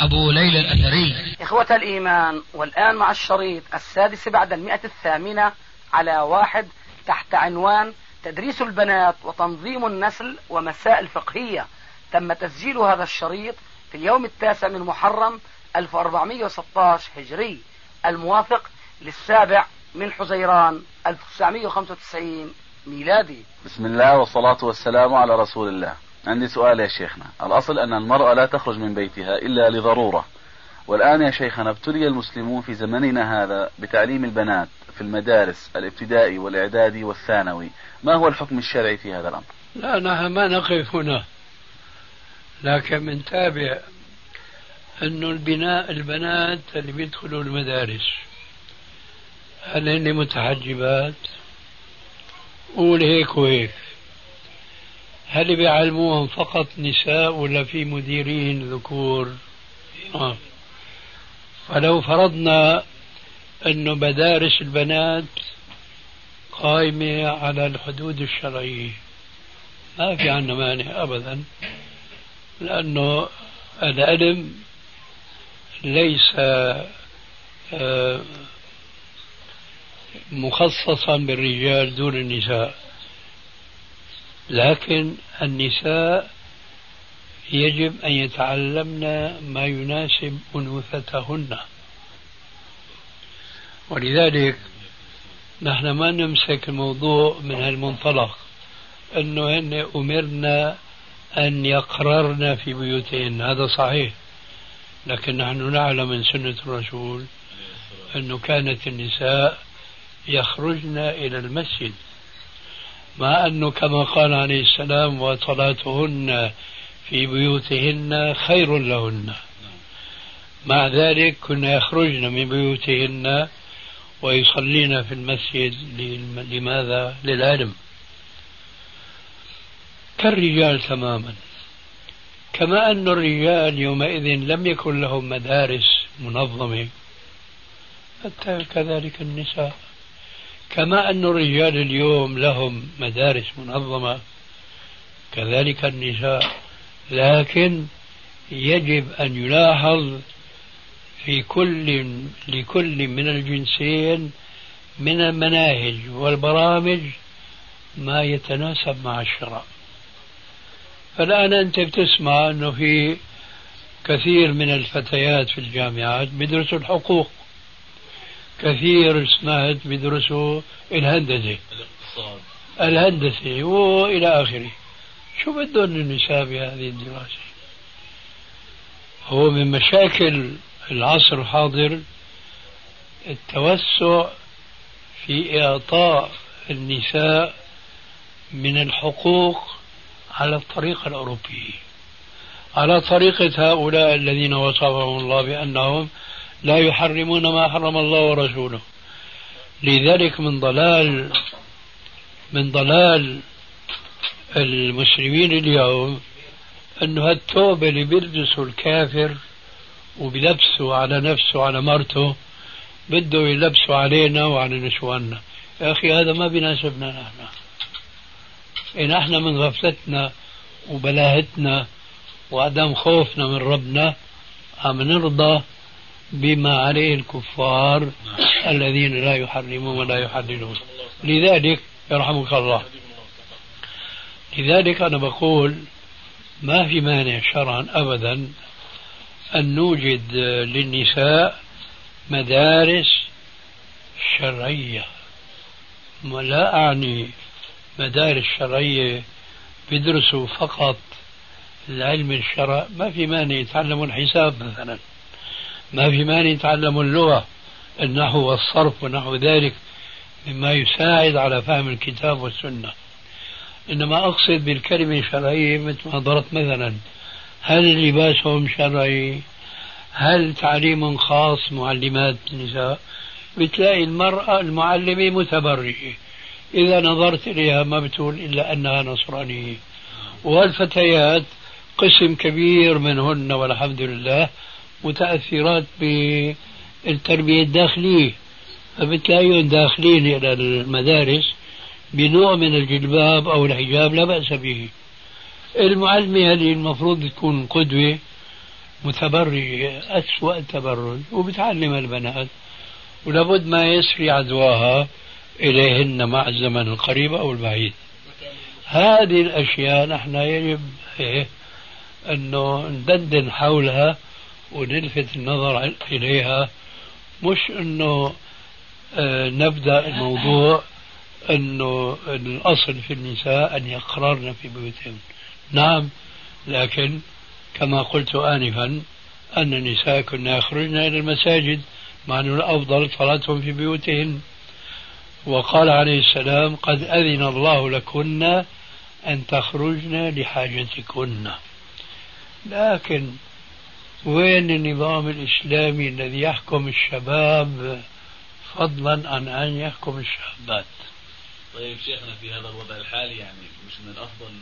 أبو ليلى الأثري. إخوة الإيمان والآن مع الشريط السادس بعد المئة الثامنة على واحد تحت عنوان تدريس البنات وتنظيم النسل ومسائل فقهية تم تسجيل هذا الشريط في اليوم التاسع من محرم 1416 هجري الموافق للسابع من حزيران 1995 ميلادي. بسم الله والصلاة والسلام على رسول الله. عندي سؤال يا شيخنا. الأصل أن المرأة لا تخرج من بيتها إلا لضرورة. والآن يا شيخنا ابتلي المسلمون في زمننا هذا بتعليم البنات في المدارس الابتدائي والإعدادي والثانوي. ما هو الحكم الشرعي في هذا الأمر؟ لا نحن ما نقف هنا. لكن بنتابع انه البناء البنات اللي بيدخلوا المدارس هل هن متحجبات قول هيك وهيك. هل بيعلموهم فقط نساء ولا في مديرين ذكور؟ آه. فلو فرضنا أنه مدارس البنات قائمة على الحدود الشرعية. ما في عنا مانع أبدا لأنه العلم ليس آه، مخصصا بالرجال دون النساء. لكن النساء يجب أن يتعلمن ما يناسب أنوثتهن. ولذلك نحن ما نمسك الموضوع من هالمنطلق أنه هن أمرنا أن يقررن في بيوتهن. هذا صحيح. لكن نحن نعلم من سنة الرسول أنه كانت النساء يخرجن إلى المسجد مع أنه كما قال عليه السلام وصلاتهن في بيوتهن خير لهن. مع ذلك كنا يخرجن من بيوتهن ويصلين في المسجد لماذا؟ للعلم. كالرجال تماما. كما أن الرجال يومئذ لم يكن لهم مدارس منظمة حتى كذلك النساء. كما أن الرجال اليوم لهم مدارس منظمة كذلك النساء. لكن يجب أن يلاحظ في كل لكل من الجنسين من المناهج والبرامج ما يتناسب مع الشرع. فالآن أنت بتسمع أنه في كثير من الفتيات في الجامعات بيدرسوا الحقوق. كثير سمعت بيدرسوا الهندسة. الاقتصاد الهندسة وإلى آخره. شو بدهم النساء بهذه الدراسة؟ هو من مشاكل العصر الحاضر التوسع في إعطاء النساء من الحقوق على الطريقة الأوروبية على طريقة هؤلاء الذين وصفهم الله بأنهم لا يحرمون ما حرم الله ورسوله. لذلك من ضلال من ضلال المسلمين اليوم أنه هالتوبة اللي بيلبسه الكافر وبيلبسه على نفسه وعلى مرته بده يلبسه علينا وعلى نسواننا يا أخي هذا ما بيناسبنا نحن. إن إحنا من غفلتنا وبلاهتنا وعدم خوفنا من ربنا عم نرضى؟ بما عليه الكفار الذين لا يحرمون ولا يحللون لذلك يرحمك الله. لذلك أنا بقول ما في مانع شرعا أبدا أن نوجد للنساء مدارس شرعية. لا أعني مدارس شرعية بيدرسوا فقط العلم الشرع ما في مانع يتعلموا الحساب مثلا. ما في مانع يتعلموا اللغة. النحو والصرف ونحو ذلك مما يساعد على فهم الكتاب والسنة. إنما أقصد بالكلمة الشرعية مثل ما ضربت مثلا. هل لباسهم شرعي؟ هل تعليم خاص؟ معلمات النساء بتلاقي المرأة المعلمة متبرجة إذا نظرت إليها ما بتقول إلا أنها نصرانية. والفتيات قسم كبير منهن والحمد لله. متأثرات بالتربية الداخلية. فبتلاقيهم داخلين إلى المدارس بنوع من الجلباب أو الحجاب لا بأس به. المعلمة هذه المفروض تكون قدوة متبرجة أسوأ التبرج وبتعلم البنات ولابد ما يسري عدواها إليهن مع الزمن القريب أو البعيد. هذه الأشياء نحن يجب إيه؟ أنه ندندن حولها ونلفت النظر إليها. مش أنه آه نبدأ الموضوع أنه الأصل في النساء أن يقررن في بيوتهن. نعم لكن كما قلت آنفا أن النساء كنا يخرجن إلى المساجد مع أنه الأفضل صلاتهم في بيوتهن. وقال عليه السلام قد أذن الله لكن أن تخرجن لحاجتكن. لكن وين النظام الإسلامي الذي يحكم الشباب فضلا عن أن يحكم الشابات؟ طيب شيخنا في هذا الوضع الحالي يعني مش من الأفضل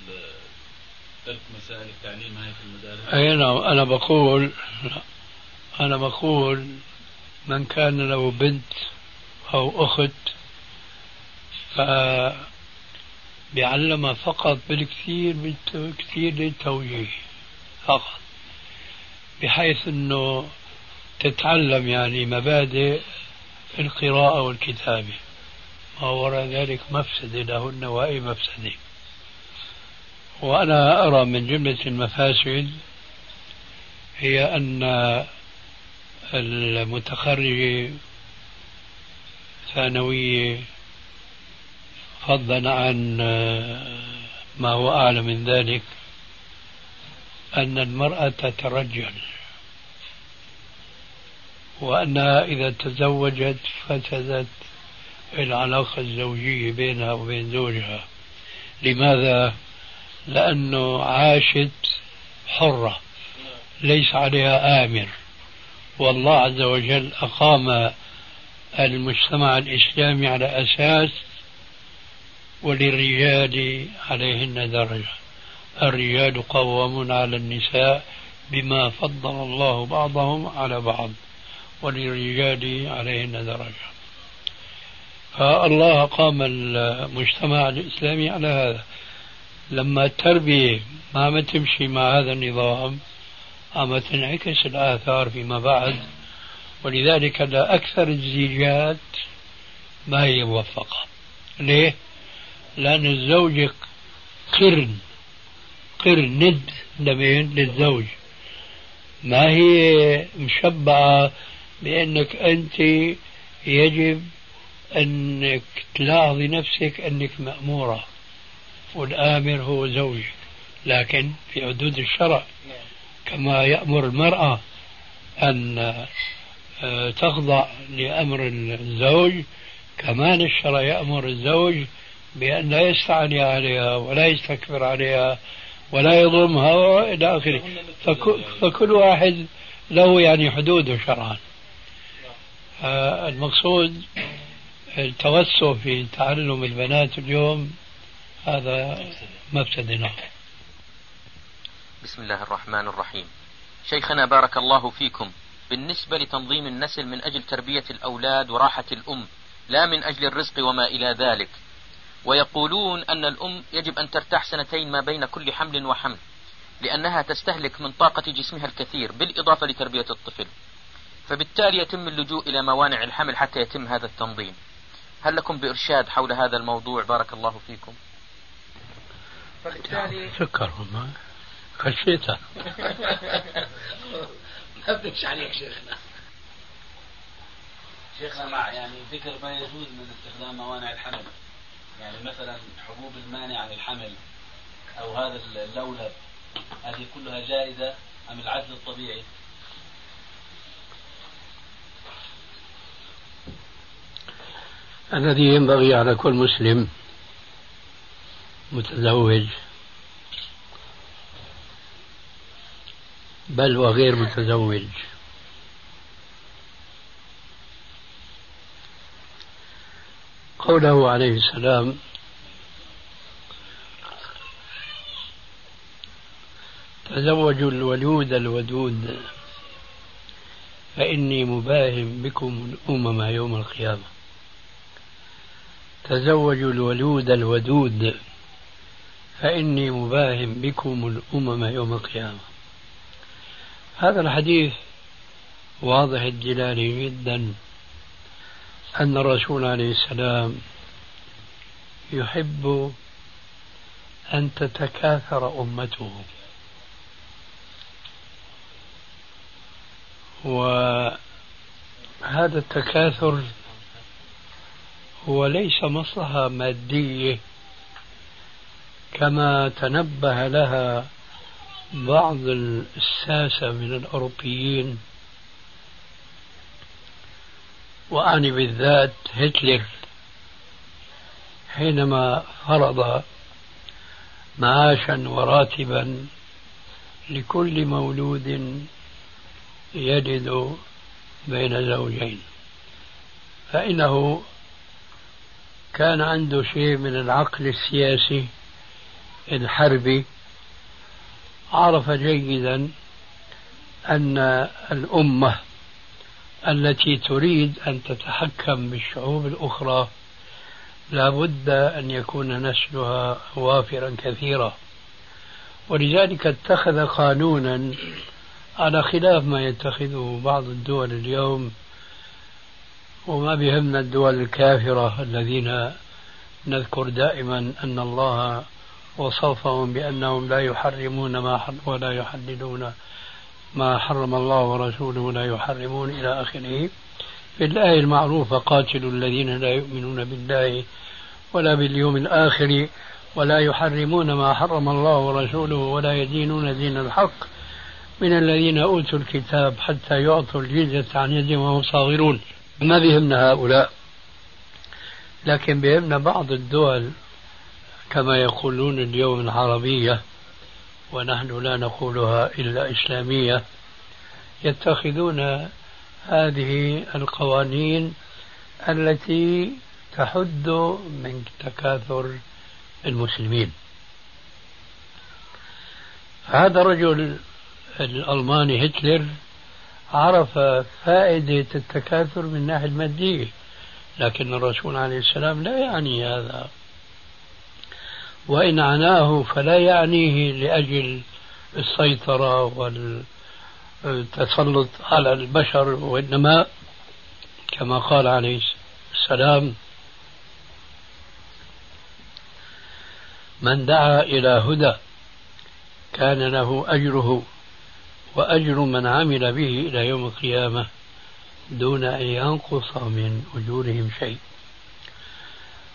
ترك مسائل التعليم هاي في المدارس؟ أي نعم أنا بقول أنا بقول من كان له بنت أو أخت فبيعلمها فقط بالكثير بالكثير للتوجيه فقط. بحيث أنه تتعلم يعني مبادئ القراءة والكتابة. ما وراء ذلك مفسدة لهن وأي مفسدة. وأنا أرى من جملة المفاسد هي أن المتخرجة ثانوية فضلا عن ما هو أعلى من ذلك. أن المرأة تترجل. وأنها إذا تزوجت فسدت العلاقة الزوجية بينها وبين زوجها. لماذا؟ لأنه عاشت حرة ليس عليها آمر والله عز وجل أقام المجتمع الإسلامي على أساس وللرجال عليهن درجة. الرجال قوامون على النساء بما فضل الله بعضهم على بعض وللرجال عليهن درجة. فالله قام المجتمع الإسلامي على هذا. لما التربية ما عم تمشي مع هذا النظام عم تنعكس الآثار فيما بعد. ولذلك أكثر الزيجات ما هي موفقة. ليه؟ لأن الزوج قرن قرن ند لمين؟ للزوج ما هي مشبعة بأنك أنت يجب أنك تلاحظي نفسك أنك مأمورة والآمر هو زوجك لكن في حدود الشرع كما يأمر المرأة أن آه، تخضع لأمر الزوج كمان الشرع يأمر الزوج بأن لا يستعلي عليها ولا يستكبر عليها ولا يظلمها وإلى آخره. فكل واحد له يعني حدوده شرعا آه، المقصود التوسع في تعلم البنات اليوم هذا مفسدة نعم بسم الله الرحمن الرحيم. شيخنا بارك الله فيكم. بالنسبة لتنظيم النسل من أجل تربية الأولاد وراحة الأم لا من أجل الرزق وما إلى ذلك. ويقولون أن الأم يجب أن ترتاح سنتين ما بين كل حمل وحمل لأنها تستهلك من طاقة جسمها الكثير بالإضافة لتربية الطفل. فبالتالي يتم اللجوء إلى موانع الحمل حتى يتم هذا التنظيم. هل لكم بإرشاد حول هذا الموضوع؟ بارك الله فيكم. فبالتالي سكر ما خشيتها ما عليك شيخنا. شيخنا مع يعني ذكر ما يجوز من استخدام موانع الحمل. يعني مثلا حبوب المانع عن الحمل أو هذا اللولب هذه كلها جائزة أم العزل الطبيعي؟ الذي ينبغي على كل مسلم متزوج بل وغير متزوج قوله عليه السلام تزوجوا الولود الودود فإني مباهم بكم الأمم يوم القيامة. تزوجوا الولود الودود فإني مباهم بكم الأمم يوم القيامة. هذا الحديث واضح الدلالة جدا. أن الرسول عليه السلام يحب أن تتكاثر أمته. وهذا التكاثر هو ليس مصلحة مادية كما تنبه لها بعض الساسة من الأوروبيين وأعني بالذات هتلر حينما فرض معاشا وراتبا لكل مولود يجد بين زوجين. فإنه كان عنده شيء من العقل السياسي الحربي. عرف جيدا أن الأمة التي تريد أن تتحكم بالشعوب الأخرى لا بد أن يكون نسلها وافرا كثيرا. ولذلك اتخذ قانونا على خلاف ما يتخذه بعض الدول اليوم وما بهمنا الدول الكافرة الذين نذكر دائما أن الله وصفهم بأنهم لا يحرمون ما ولا يحللون ما حرم الله ورسوله لا يحرمون إلى آخره. في الآية المعروفة قاتلوا الذين لا يؤمنون بالله ولا باليوم الآخر ولا يحرمون ما حرم الله ورسوله ولا يدينون دين الحق من الذين أوتوا الكتاب حتى يعطوا الجزية عن يد وهم صاغرون. ما بهمنا هؤلاء؟ لكن بهمنا بعض الدول كما يقولون اليوم العربية. ونحن لا نقولها إلا إسلامية. يتخذون هذه القوانين التي تحد من تكاثر المسلمين. هذا الرجل الألماني هتلر عرف فائدة التكاثر من الناحية المادية لكن الرسول عليه السلام لا يعني هذا. وإن عناه فلا يعنيه لأجل السيطرة والتسلط على البشر وإنما كما قال عليه السلام من دعا إلى هدى كان له أجره وأجر من عمل به إلى يوم القيامة دون أن ينقص من أجورهم شيء.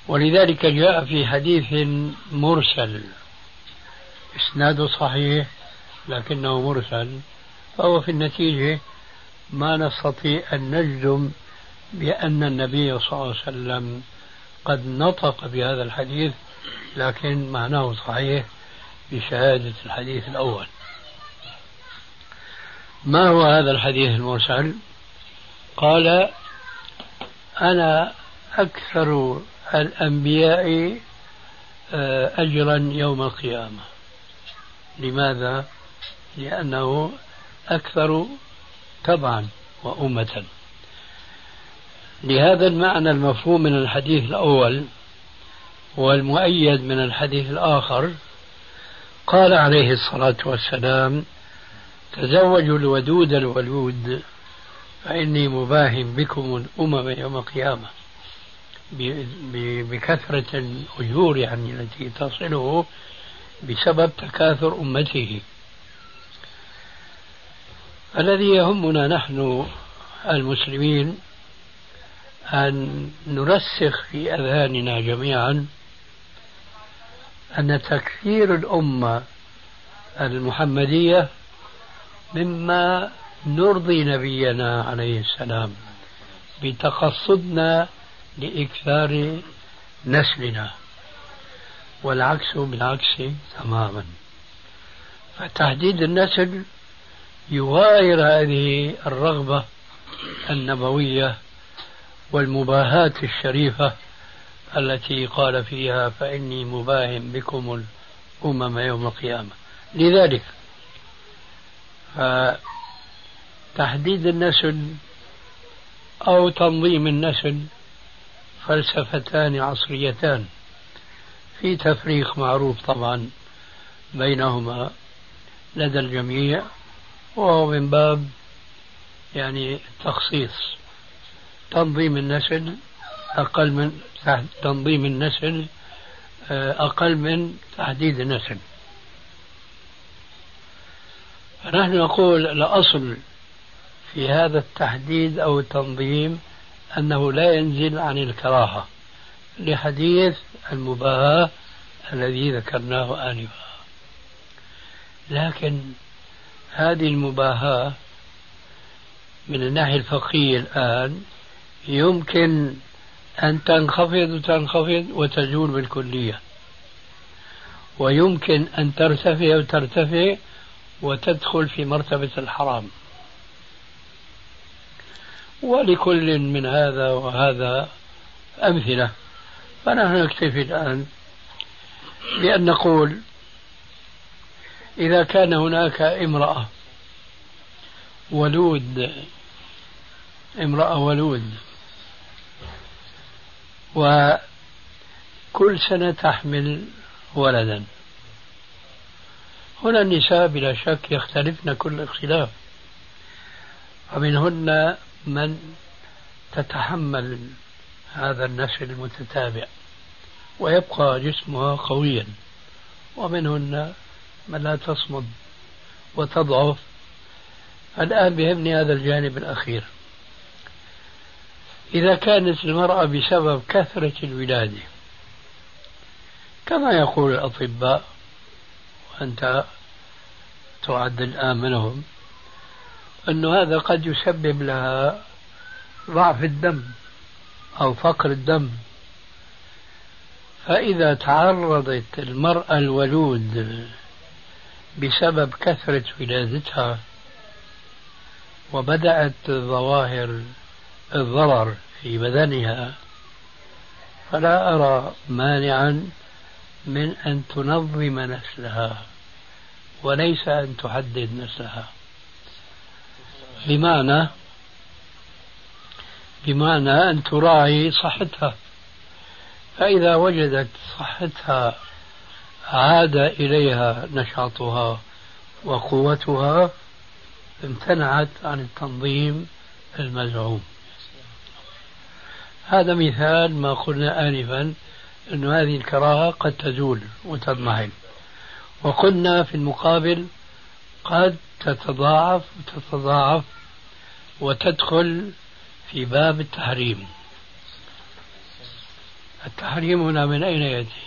ولذلك جاء في حديث مرسل. إسناده صحيح لكنه مرسل فهو في النتيجة ما نستطيع أن نجزم بأن النبي صلى الله عليه وسلم قد نطق بهذا الحديث لكن معناه صحيح بشهادة الحديث الأول. ما هو هذا الحديث المرسل؟ قال أنا أكثر الأنبياء آه، أجرا يوم القيامة. لماذا؟ لأنه أكثر تبعا وأمة. لهذا المعنى المفهوم من الحديث الأول والمؤيد من الحديث الآخر قال عليه الصلاة والسلام تزوجوا الودود الولود فإني مباهم بكم الأمم يوم القيامة. بكثرة الأجور يعني التي تصله بسبب تكاثر أمته. الذي يهمنا نحن المسلمين أن نرسخ في أذهاننا جميعا أن تكثير الأمة المحمدية مما نرضي نبينا عليه السلام بتقصدنا لإكثار نسلنا والعكس بالعكس تماما. فتحديد النسل يغاير هذه الرغبة النبوية والمباهاة الشريفة التي قال فيها فإني مباهم بكم الأمم يوم القيامة. لذلك تحديد النسل أو تنظيم النسل فلسفتان عصريتان. في تفريق معروف طبعا بينهما لدى الجميع وهو من باب يعني تخصيص تنظيم النسل أقل من تنظيم النسل آه، أقل من تحديد النسل. فنحن نقول الأصل في هذا التحديد أو التنظيم أنه لا ينزل عن الكراهة لحديث المباهاة الذي ذكرناه آنفا. لكن هذه المباهاة من الناحية الفقهية الآن يمكن أن تنخفض وتنخفض وتزول بالكلية. ويمكن أن ترتفع وترتفع وتدخل في مرتبة الحرام. ولكل من هذا وهذا أمثلة. فنحن نكتفي الآن بأن نقول إذا كان هناك امرأة ولود امرأة ولود وكل سنة تحمل ولدا. هنا النساء بلا شك يختلفن كل اختلاف. ومنهن من تتحمل هذا النسل المتتابع ويبقى جسمها قويا ومنهن من لا تصمد وتضعف. الآن بهمني هذا الجانب الأخير. إذا كانت المرأة بسبب كثرة الولادة كما يقول الأطباء وأنت تعد الآن منهم أن هذا قد يسبب لها ضعف الدم أو فقر الدم. فإذا تعرضت المرأة الولود بسبب كثرة ولادتها وبدأت ظواهر الضرر في بدنها فلا أرى مانعا من أن تنظم نسلها وليس أن تحدد نسلها. بمعنى بمعنى أن تراعي صحتها. فإذا وجدت صحتها عاد إليها نشاطها وقوتها امتنعت عن التنظيم المزعوم. هذا مثال ما قلنا آنفا أن هذه الكراهة قد تزول وتضمحل. وقلنا في المقابل قد تتضاعف وتتضاعف وتدخل في باب التحريم. التحريم هنا من أين يأتي؟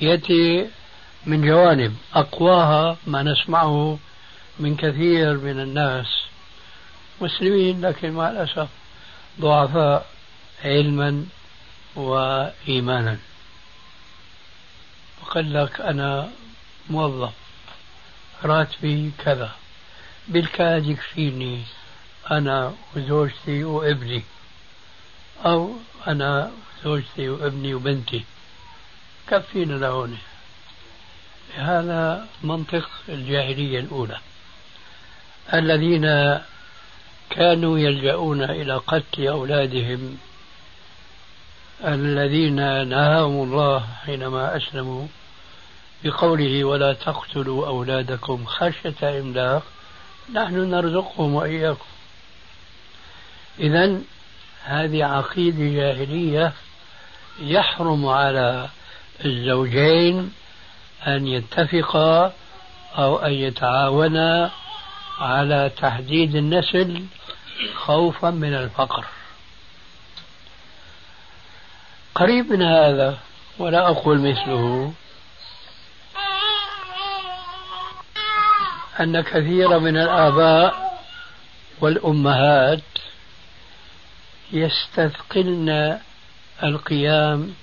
يأتي من جوانب أقواها ما نسمعه من كثير من الناس. مسلمين لكن مع الأسف ضعفاء علما وإيمانا. وقال لك أنا موظف. راتبي كذا. بالكاد يكفيني أنا وزوجتي وابني. أو أنا وزوجتي وابني وبنتي. كفينا لهون. هذا منطق الجاهلية الأولى. الذين كانوا يلجؤون إلى قتل أولادهم. الذين نهاهم الله حينما أسلموا. بقوله ولا تقتلوا أولادكم خشية إملاق نحن نرزقهم وإياكم. إذا هذه عقيدة جاهلية يحرم على الزوجين أن يتفقا أو أن يتعاونا على تحديد النسل خوفا من الفقر. قريب من هذا ولا أقول مثله أن كثير من الآباء والأمهات يستثقلن القيام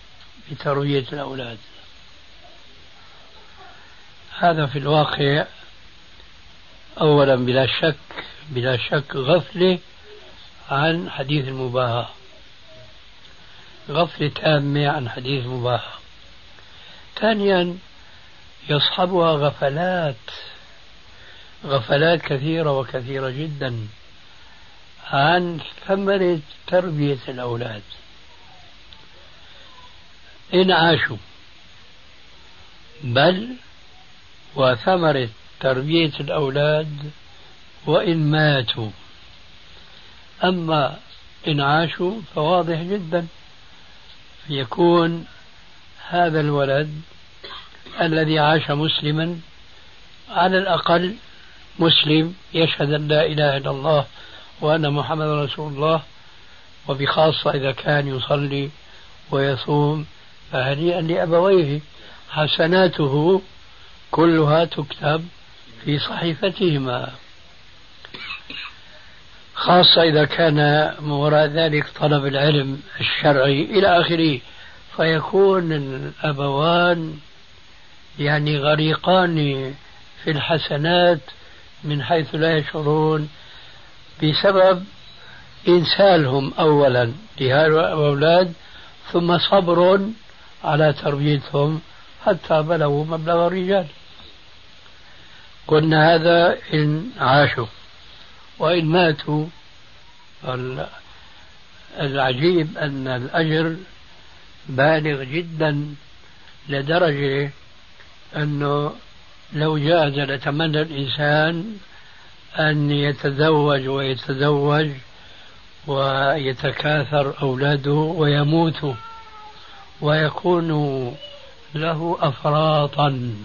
بتربية الأولاد. هذا في الواقع أولا بلا شك بلا شك غفلة عن حديث المباهاة. غفلة تامة عن حديث مباح ثانيا يصحبها غفلات غفلات كثيرة وكثيرة جدا عن ثمرة تربية الأولاد. إن عاشوا بل وثمرة تربية الأولاد وإن ماتوا. أما إن عاشوا فواضح جدا يكون هذا الولد الذي عاش مسلما على الأقل مسلم يشهد أن لا إله إلا الله وأن محمد رسول الله وبخاصة إذا كان يصلي ويصوم فهنيئا لأبويه. حسناته كلها تكتب في صحيفتهما. خاصة إذا كان وراء ذلك طلب العلم الشرعي إلى آخره فيكون الأبوان يعني غريقان في الحسنات من حيث لا يشعرون بسبب إنسالهم أولا لهؤلاء الأولاد ثم صبر على تربيتهم حتى بلغوا مبلغ الرجال. قلنا هذا إن عاشوا وإن ماتوا. العجيب أن الأجر بالغ جدا لدرجة أنه لو جاز لتمنى الإنسان أن يتزوج ويتزوج ويتكاثر أولاده ويموتوا ويكون له أفراطا.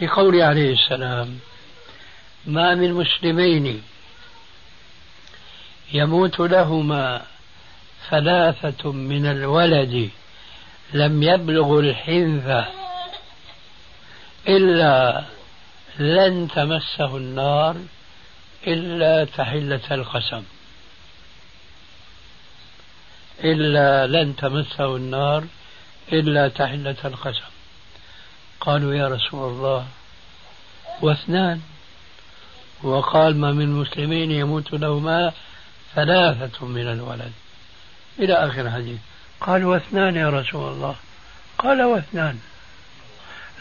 لقول عليه السلام ما من مسلمين يموت لهما ثلاثة من الولد لم يبلغ الحنث إلا لن تمسه النار إلا تحلة القسم. إلا لن تمسه النار إلا تحلة القسم. قالوا يا رسول الله واثنان. وقال ما من مسلمين يموت لهما ثلاثة من الولد. إلى آخر الحديث. قال واثنان يا رسول الله. قال واثنان.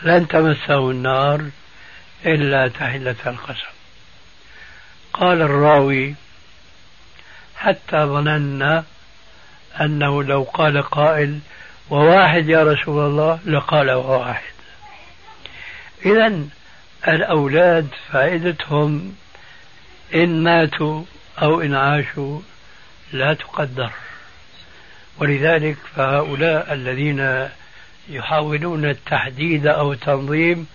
لن تمسه النار إلا تحلة القسم. قال الراوي حتى ظننا أنه لو قال قائل وواحد يا رسول الله لقال وواحد إذا الأولاد فائدتهم إن ماتوا أو إن عاشوا لا تقدر. ولذلك فهؤلاء الذين يحاولون التحديد أو التنظيم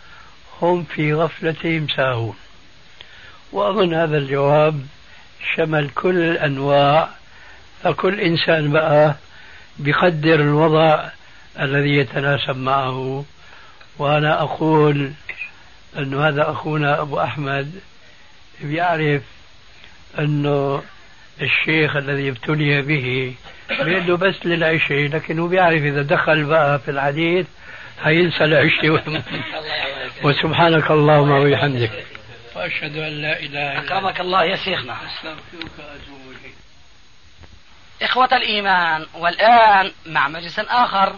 هم في غفلتهم ساهون. وأظن هذا الجواب شمل كل الأنواع فكل إنسان بقى بقدر الوضع الذي يتناسب معه. وأنا أقول أن هذا أخونا أبو أحمد بيعرف أنه الشيخ الذي ابتلي به بيده بس للعشاء لكنه بيعرف إذا دخل بقى في الحديث هينسى العشاء وسبحانك اللهم وبحمدك وأشهد أن لا إله إلا أكرمك الله يا شيخنا إخوة الإيمان والآن مع مجلس آخر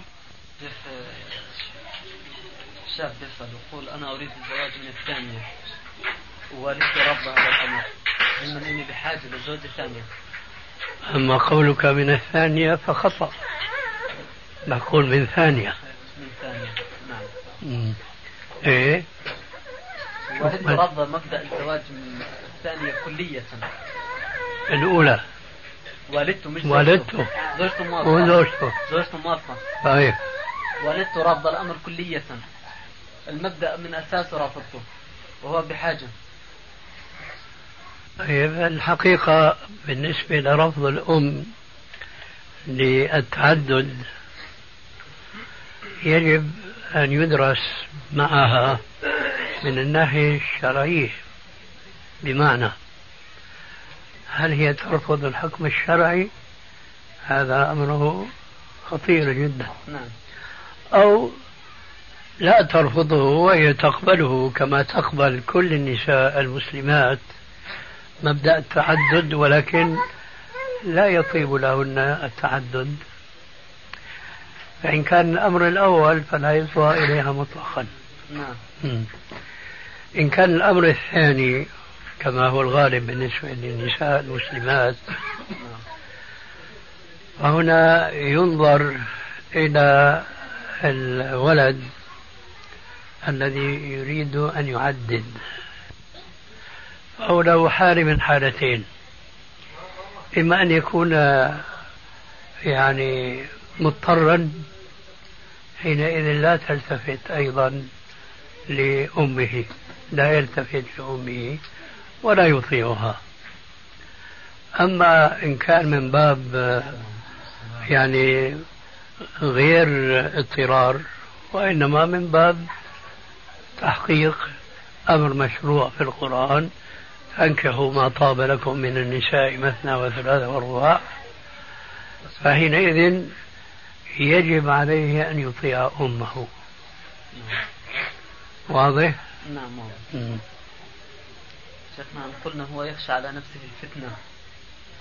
شاب يسأل يقول أنا أريد الزواج من الثانية ووالدتي رب هذا الأمر علما أني بحاجة لزوجة ثانية أما قولك من الثانية فخطأ. نقول من ثانية. من ثانية. نعم. مم. إيه؟ والدتي رفض مبدأ الزواج من الثانية كلية. الأولى. والدته مش والدته. زوجته موافقة. وزوجته زوجته. موافقة. طيب. والدته رفض الأمر كلية. المبدأ من أساسه رفضته وهو بحاجة. طيب الحقيقة بالنسبة لرفض الأم للتعدد يجب أن يدرس معها من الناحية الشرعية بمعنى هل هي ترفض الحكم الشرعي؟ هذا أمره خطير جدا. نعم. أو لا ترفضه وهي تقبله كما تقبل كل النساء المسلمات مبدأ التعدد ولكن لا يطيب لهن التعدد. فإن كان الأمر الأول فلا يصغى إليها مطلقا. نعم. إن كان الأمر الثاني كما هو الغالب بالنسبة للنساء المسلمات فهنا ينظر إلى الولد الذي يريد أن يعدد. فهو له حال من حالتين. إما أن يكون يعني مضطرا حينئذ لا تلتفت أيضا لأمه لا يلتفت لأمه ولا يطيعها. أما إن كان من باب يعني غير اضطرار وإنما من باب تحقيق أمر مشروع في القرآن فانكحوا ما طاب لكم من النساء مثنى وثلاثة ورباع فحينئذ يجب عليه أن يطيع أمه. واضح؟ نعم شيخنا قلنا هو يخشى على نفسه الفتنة.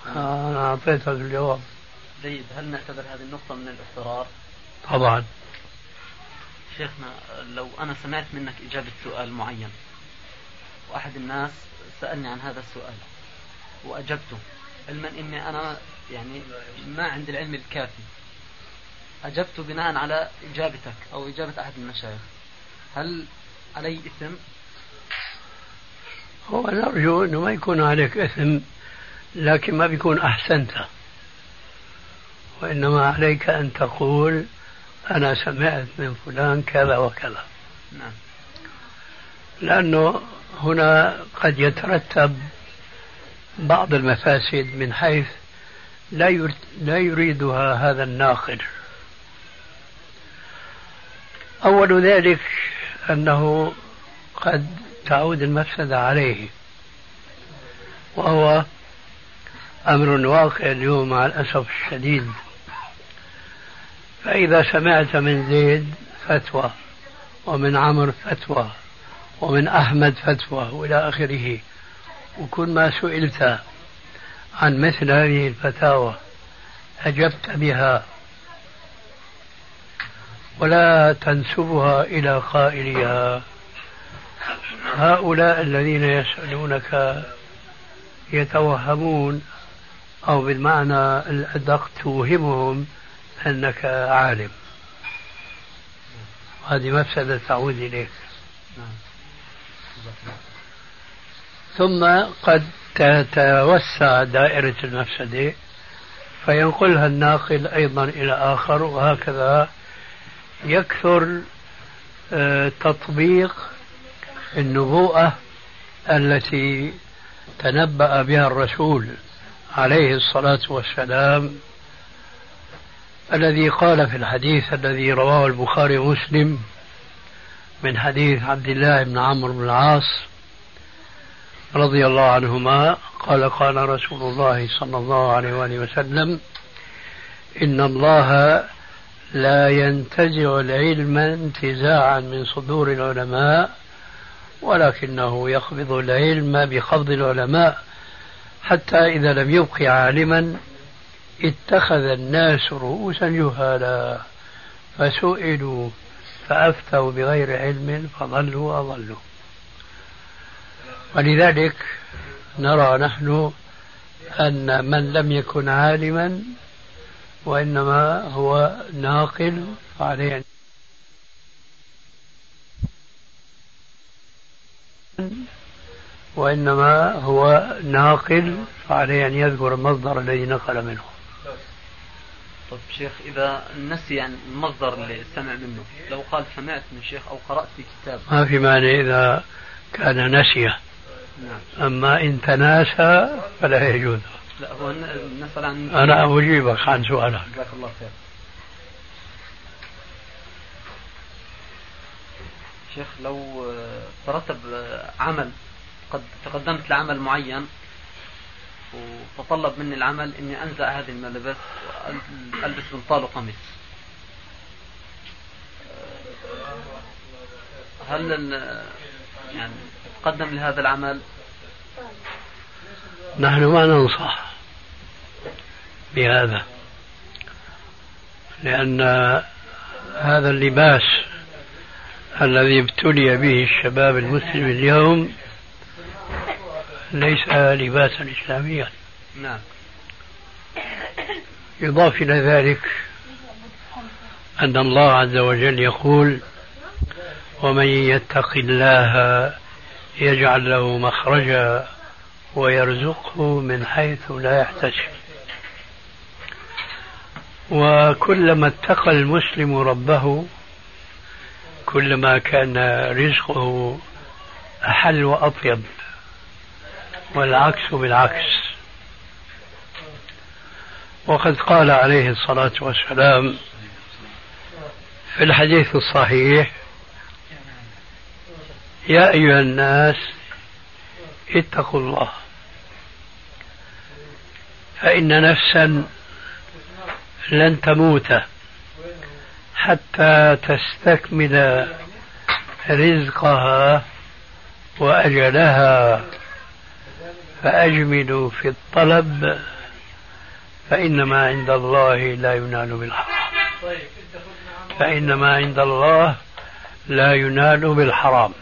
آه أنا أعطيتك الجواب. جيد. هل نعتبر هذه النقطة من الاضطرار؟ طبعا. شيخنا لو أنا سمعت منك إجابة سؤال معين وأحد الناس سألني عن هذا السؤال. وأجبته. علما أني أنا يعني ما عندي العلم الكافي. أجبت بناء على إجابتك أو إجابة أحد المشايخ. هل علي إثم؟ هو نرجو أنه ما يكون عليك إثم لكن ما بيكون أحسنت. وإنما عليك أن تقول أنا سمعت من فلان كذا وكذا. نعم. لأنه هنا قد يترتب بعض المفاسد من حيث لا لا يريدها هذا الناقل أول ذلك أنه قد تعود المفسدة عليه وهو أمر واقع اليوم مع الأسف الشديد. فإذا سمعت من زيد فتوى ومن عمرو فتوى. ومن أحمد فتوى وإلى آخره. وكل ما سئلت عن مثل هذه الفتاوى أجبت بها. ولا تنسبها إلى قائلها. هؤلاء الذين يسألونك يتوهمون أو بالمعنى الأدق توهمهم أنك عالم. هذه مفسدة تعود إليك. ثم قد تتوسع دائرة المفسدة فينقلها الناقل أيضا إلى آخر وهكذا يكثر آه، تطبيق النبوءة التي تنبأ بها الرسول عليه الصلاة والسلام الذي قال في الحديث الذي رواه البخاري ومسلم من حديث عبد الله بن عمرو بن العاص رضي الله عنهما قال قال رسول الله صلى الله عليه وآله وسلم إن الله لا ينتزع العلم انتزاعا من صدور العلماء ولكنه يقبض العلم بقبض العلماء حتى إذا لم يبق عالما اتخذ الناس رؤوسا جهالا فسئلوا فأفتوا بغير علم فضلوا وأضلوا ولذلك نرى نحن أن من لم يكن عالما وإنما هو ناقل فعليه وإنما هو ناقل فعليه أن يذكر المصدر الذي نقل منه. طيب شيخ إذا نسي عن المصدر اللي سمع منه لو قال سمعت من شيخ أو قرأت في كتاب. ما في مانع إذا كان نسي نعم. أما إن تناسى فلا يجوز. لا هو نسأل عن أنا أجيبك عن سؤالك. جزاك الله خير. شيخ لو ترتب عمل قد تقدمت لعمل معين وتطلب مني العمل إني أنزع هذه الملابس وألبس بنطال وقميص. هل يعني تقدم لهذا العمل؟ نحن ما ننصح بهذا لأن هذا اللباس الذي ابتلي به الشباب المسلم اليوم ليس لباسا إسلاميا. نعم. يضاف إلى ذلك أن الله عز وجل يقول ومن يتق الله يجعل له مخرجا ويرزقه من حيث لا يحتسب. وكلما اتقى المسلم ربه كلما كان رزقه أحل وأطيب. والعكس بالعكس. وقد قال عليه الصلاة والسلام في الحديث الصحيح يا أيها الناس اتقوا الله. فإن نفسا لن تموت حتى تستكمل رزقها وأجلها. فأجملوا في الطلب فإنما عند الله لا ينال بالحرام فإنما عند الله لا ينال بالحرام.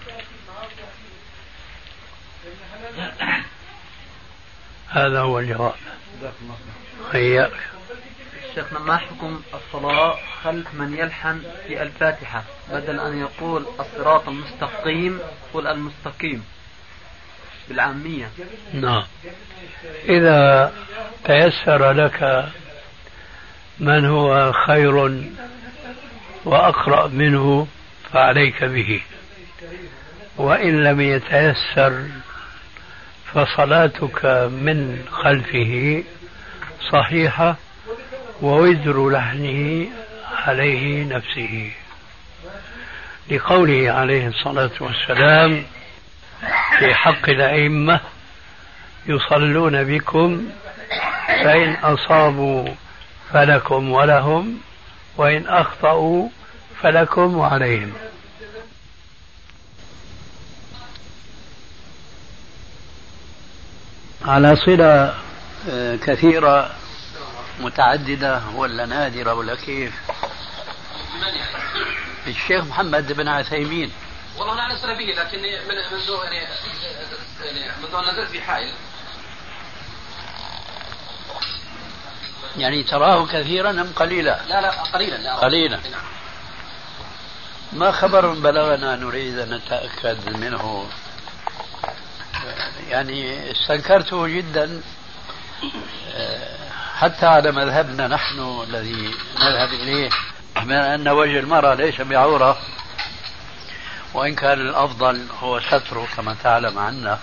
هذا هو الجواب. هيا شيخنا ما حكم الصلاة خلف من يلحن في الفاتحة بدل أن يقول الصراط المستقيم قل المستقيم. بالعامية. نعم. إذا تيسر لك من هو خير وأقرأ منه فعليك به. وإن لم يتيسر فصلاتك من خلفه صحيحة ووزر لحنه عليه نفسه. لقوله عليه الصلاة والسلام في حق الأئمة يصلون بكم فإن أصابوا فلكم ولهم وإن أخطأوا فلكم وعليهم على صلة آه، كثيرة متعددة ولا نادرة ولا كيف؟ الشيخ محمد بن عثيمين والله أنا على به لكني من منذ يعني يعني منذ ان نزلت في حائل. يعني تراه كثيرا أم قليلا؟ لا لا قليلا لا. قليلا. نعم. ما خبر بلغنا نريد أن نتأكد منه؟ يعني استنكرته جدا حتى على مذهبنا نحن الذي نذهب إليه من أن وجه المرأة ليس بعورة. وإن كان الأفضل هو ستره كما تعلم عنا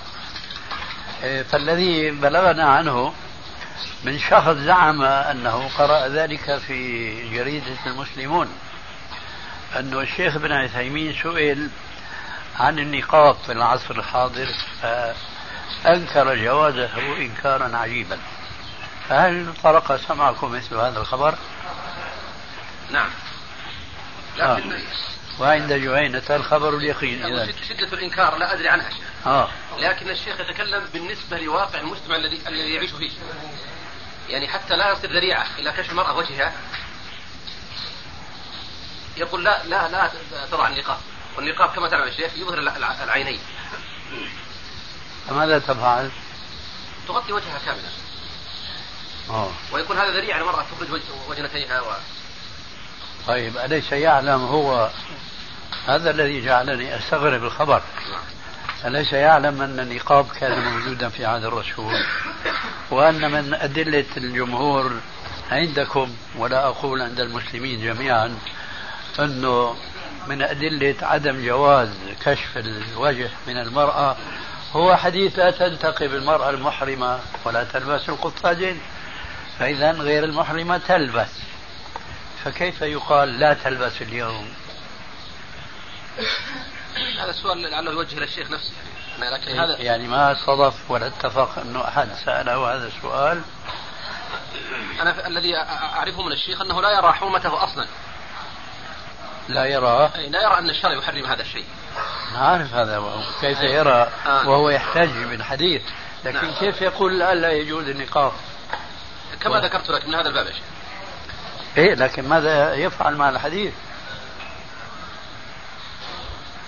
إيه، فالذي بلغنا عنه من شخص زعم أنه قرأ ذلك في جريدة المسلمون أنه الشيخ ابن عثيمين سئل عن النقاب في العصر الحاضر فأنكر جوازه إنكارا عجيبا فهل طرق سمعكم مثل هذا الخبر؟ نعم آه. وعند جهينة الخبر اليقين إذا شدة الإنكار لا أدري عنها شيء آه. لكن الشيخ يتكلم بالنسبة لواقع المجتمع الذي الذي يعيش فيه. يعني حتى لا يصير ذريعة إلى كشف المرأة وجهها. يقول لا لا لا تضع النقاب. والنقاب كما تعلم الشيخ يظهر العينين. فماذا تفعل؟ تغطي وجهها كاملا. أوه. ويكون هذا ذريعة المرأة تخرج وجنتيها و... طيب أليس يعلم هو هذا الذي جعلني أستغرب الخبر؟ أليس يعلم أن النقاب كان موجودا في عهد الرسول؟ وأن من أدلة الجمهور عندكم ولا أقول عند المسلمين جميعا أنه من أدلة عدم جواز كشف الوجه من المرأة هو حديث لا تنتقب المرأة المحرمة ولا تلبس القفازين فإذا غير المحرمة تلبس. فكيف يقال لا تلبس اليوم؟ هذا السؤال لعله يوجه إلى الشيخ نفسه. يعني لكن هذا يعني ما صدف ولا اتفق إنه أحد ساله هذا السؤال أنا الذي أعرفه من الشيخ أنه لا يرى حرمته أصلا. لا يرى. لا يرى أن الشرع يحرم هذا الشيء. عارف هذا كيف يرى آه. وهو يحتاج بالحديث. لكن نعم. كيف يقول الان لا يجوز النقاط كما و... ذكرت لك من هذا الباب يا شيخ. إيه لكن ماذا يفعل مع الحديث؟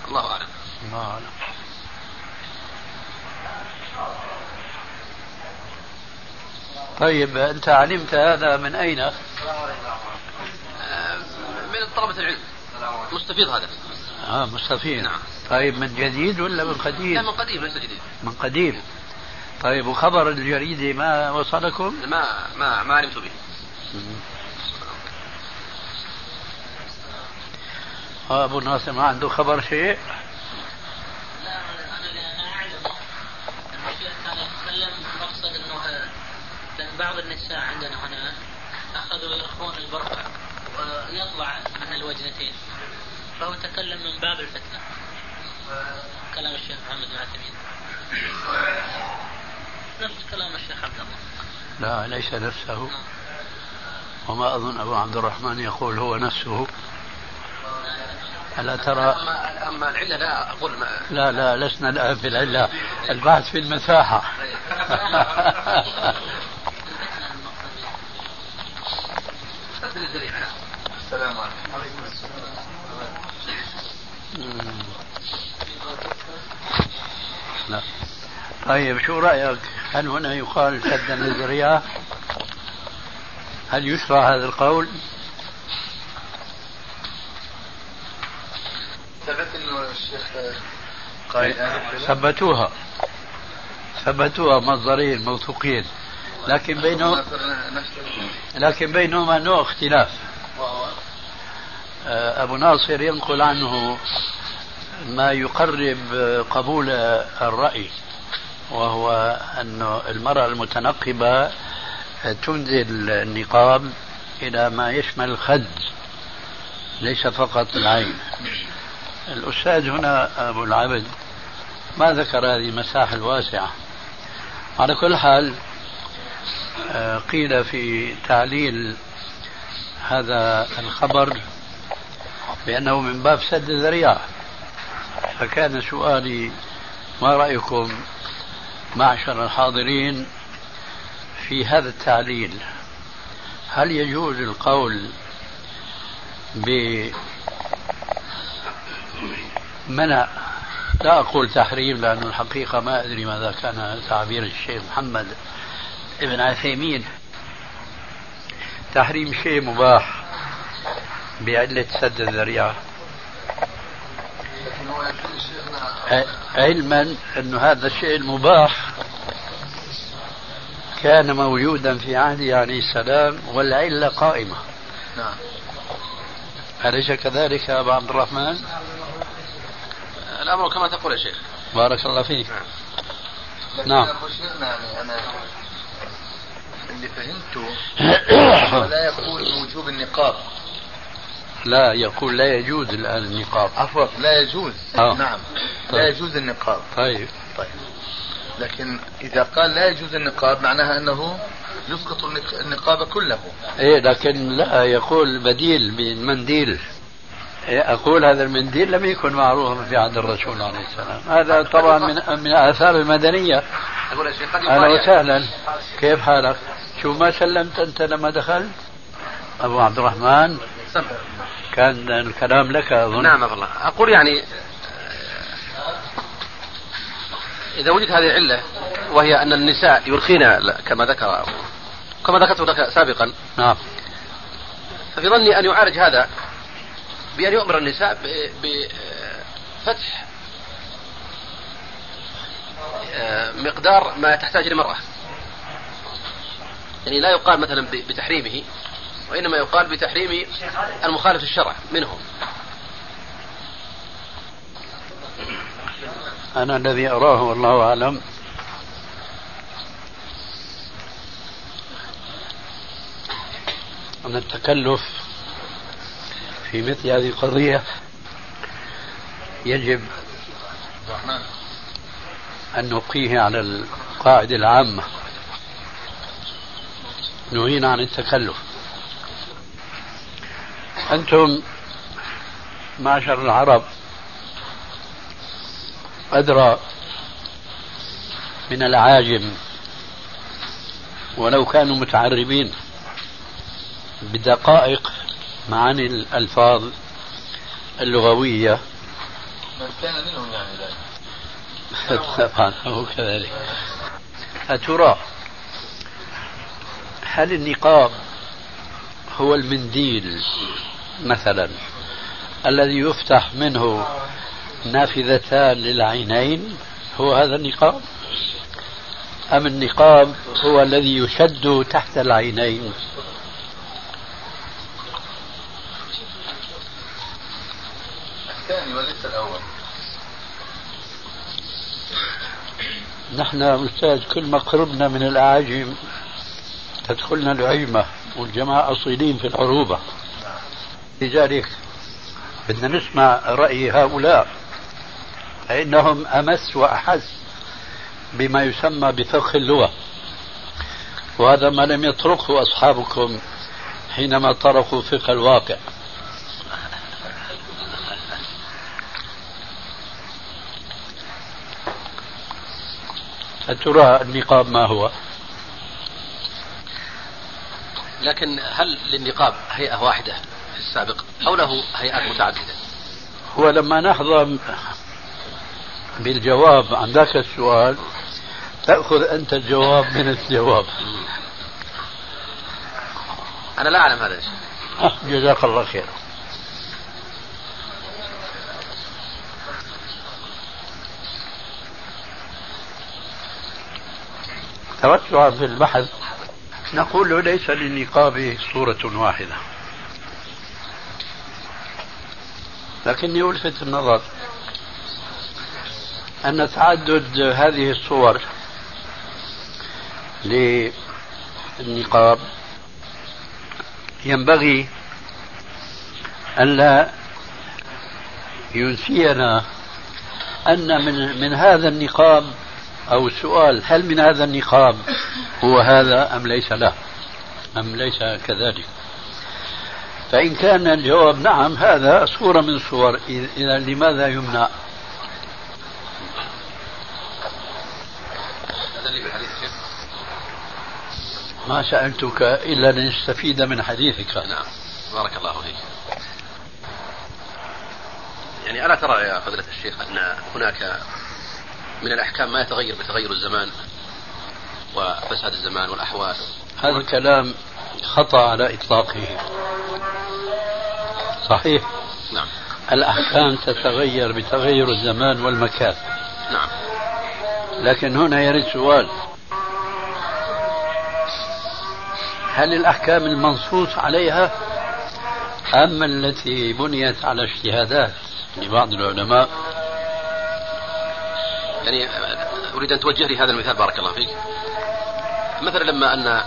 الله أعلم الله أعلم طيب أنت علمت هذا من أين؟ آه، من طلبة العلم مستفيض هذا آه مستفيد نعم. طيب من جديد ولا من قديم؟ لا من قديم ليس جديد من قديم طيب وخبر الجريدة ما وصلكم؟ ما ما ما علمت به أبو ناصر ما عنده خبر شيء؟ بعض النساء عندنا هنا اخذوا يرخون البرقع ويطلع من الوجنتين فهو تكلم من باب الفتنه كلام الشيخ محمد بن عثيمين نفس كلام الشيخ عبد الله لا ليس نفسه وما أظن أبو عبد الرحمن يقول هو نفسه ألا ترى أما أما العلة لا أقول ما لا لا لسنا الآن في العلة. البحث في المساحة. السلام عليكم لا طيب شو رأيك؟ هل هنا يقال سدا للذريعة هل يشرع هذا القول؟ ثبت الشيخ قائل ثبتوها. ثبتوها مصدرين موثوقين. لكن بينهم لكن بينهما نوع اختلاف. آه، أبو ناصر ينقل عنه ما يقرب قبول الرأي وهو أن المرأة المتنقبة تنزل النقاب إلى ما يشمل الخد ليس فقط العين. الأستاذ هنا أبو العبد ما ذكر هذه المساحة الواسعة. على كل حال آه، قيل في تعليل هذا الخبر بأنه من باب سد الذريعة. فكان سؤالي ما رأيكم معشر الحاضرين في هذا التعليل؟ هل يجوز القول بمنع لا أقول تحريم لأن الحقيقة ما أدري ماذا كان تعبير الشيخ محمد ابن عثيمين. تحريم شيء مباح بعلة سد الذريعة علما أن هذا الشيء المباح كان موجودا في عهده عليه السلام والعلة قائمة. نعم. أليس كذلك يا أبا عبد الرحمن؟ الأمر كما تقول يا شيخ. بارك الله فيك. لكن نعم. شيخنا يعني أنا اللي فهمته لا يقول بوجوب النقاب. لا يقول لا يجوز الآن النقاب. عفوا لا يجوز. آه. نعم. طيب. لا يجوز النقاب. طيب. طيب. لكن إذا قال لا يجوز النقاب معناها أنه يسقط النق- النقاب كله. إيه لكن لا يقول بديل من منديل. إيه، أقول هذا المنديل لم يكن معروفا في عهد الرسول عليه السلام. هذا طبعا من من الآثار المدنية. أقول أهلا وسهلا. كيف حالك؟ شو ما سلمت أنت لما دخلت؟ أبو عبد الرحمن. كان الكلام لك أظن. نعم والله أقول يعني إذا وجدت هذه العلة وهي أن النساء يرخين كما ذكر كما ذكرت لك سابقا. نعم. ففي ظني أن يعالج هذا بأن يؤمر النساء بفتح آه، مقدار ما تحتاج المرأة يعني لا يقال مثلا بتحريمه وإنما يقال بتحريم المخالف للشرع منهم. أنا الذي أراه والله أعلم. أن التكلف في مثل هذه القضية يجب أن نبقيه على القاعدة العامة. نهينا عن التكلف. أنتم معشر العرب أدرى من العاجم ولو كانوا متعربين بدقائق معاني الألفاظ اللغوية. من كان منهم يعني ذلك. طبعا هو كذلك أترى هل النقاب هو المنديل مثلا الذي يفتح منه نافذتان للعينين هو هذا النقاب؟ أم النقاب هو الذي يشد تحت العينين الثاني وليس الأول نحن أستاذ كل ما قربنا من الأعاجم تدخلنا العيمة والجماعة أصيلين في العروبة. لذلك بدنا نسمع رأي هؤلاء فإنهم أمس وأحس بما يسمى بفقه اللغة. وهذا ما لم يطرقه أصحابكم حينما طرقوا فقه الواقع. أترى النقاب ما هو؟ لكن هل للنقاب هيئة واحدة في السابق أو له هيئات متعددة؟ هو لما نحظى بالجواب عن ذاك السؤال تأخذ أنت الجواب من الجواب أنا لا أعلم هذا الشيء جزاك الله خير توسعا في البحث. نقول ليس للنقاب صورة واحدة. لكني ألفت النظر أن تعدد هذه الصور للنقاب ينبغي ألا ينسينا أن من من هذا النقاب أو السؤال هل من هذا النقاب هو هذا أم ليس له؟ أم ليس كذلك؟ فإن كان الجواب نعم هذا صورة من صور. إذا لماذا يمنع؟ ما سألتك إلا لنستفيد من حديثك. نعم. بارك الله فيك. يعني ألا ترى يا فضيلة الشيخ أن هناك من الأحكام ما يتغير بتغير الزمان وفساد الزمان والأحوال. هذا الكلام خطأ على إطلاقه. صحيح. نعم. الأحكام تتغير بتغير الزمان والمكان. نعم. لكن هنا يرد سؤال. هل الأحكام المنصوص عليها أم التي بنيت على اجتهادات لبعض العلماء؟ يعني أريد أن توجه لي هذا المثال بارك الله فيك. مثلا لما أن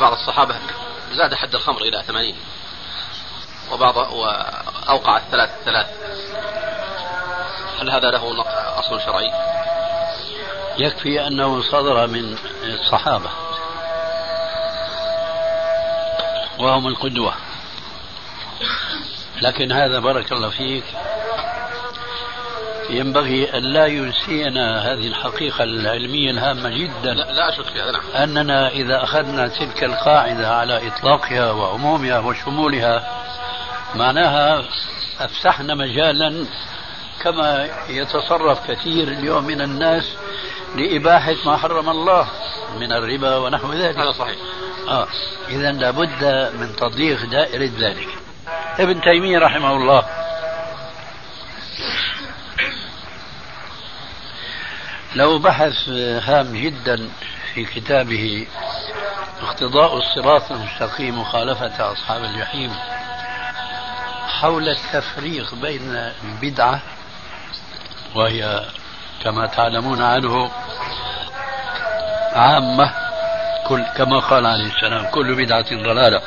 بعض الصحابة زاد حد الخمر إلى ثمانين وبعض وأوقع الثلاث ثلاث هل هذا له أصل شرعي؟ يكفي أنه صدر من الصحابة. وهم القدوة. لكن هذا بارك الله فيك ينبغي أن لا ينسينا هذه الحقيقة العلمية الهامة جدا. لا, لا أشك في هذا نعم. أننا إذا أخذنا تلك القاعدة على إطلاقها وعمومها وشمولها معناها أفسحنا مجالا كما يتصرف كثير اليوم من الناس لإباحة ما حرم الله من الربا ونحو ذلك. هذا صحيح. آه إذا لابد من تضييق دائرة ذلك. ابن تيمية رحمه الله له بحث هام جدا في كتابه اقتضاء الصراط المستقيم مخالفة أصحاب الجحيم حول التفريق بين البدعة وهي كما تعلمون عنه عامة كل كما قال عليه السلام كل بدعة ضلالة.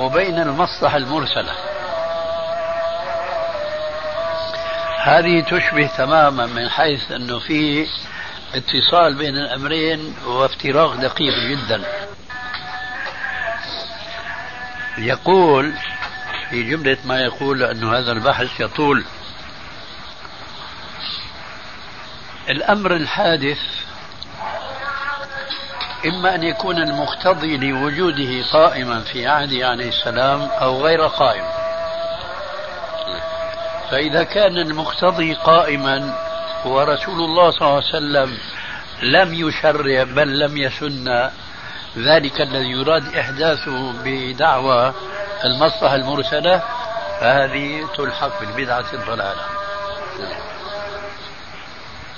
وبين المصلحة المرسلة. هذه تشبه تماما من حيث أنه في اتصال بين الأمرين وافتراق دقيق جدا. يقول في جملة ما يقول أنه هذا البحث يطول الأمر الحادث إما أن يكون المقتضي لوجوده قائما في عهده عليه السلام أو غير قائم. فإذا كان المقتضي قائما ورسول الله صلى الله عليه وسلم لم يشرع بل لم يسن ذلك الذي يراد إحداثه بدعوى المصلحة المرسلة فهذه تلحق بالبدعة الضلالة.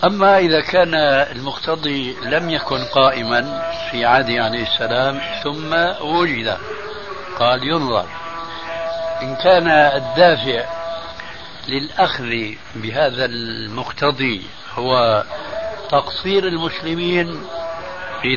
أما إذا كان المقتضي لم يكن قائما في عهده عليه السلام ثم وجد قال ينظر. إن كان الدافع للأخذ بهذا المقتضي هو تقصير المسلمين في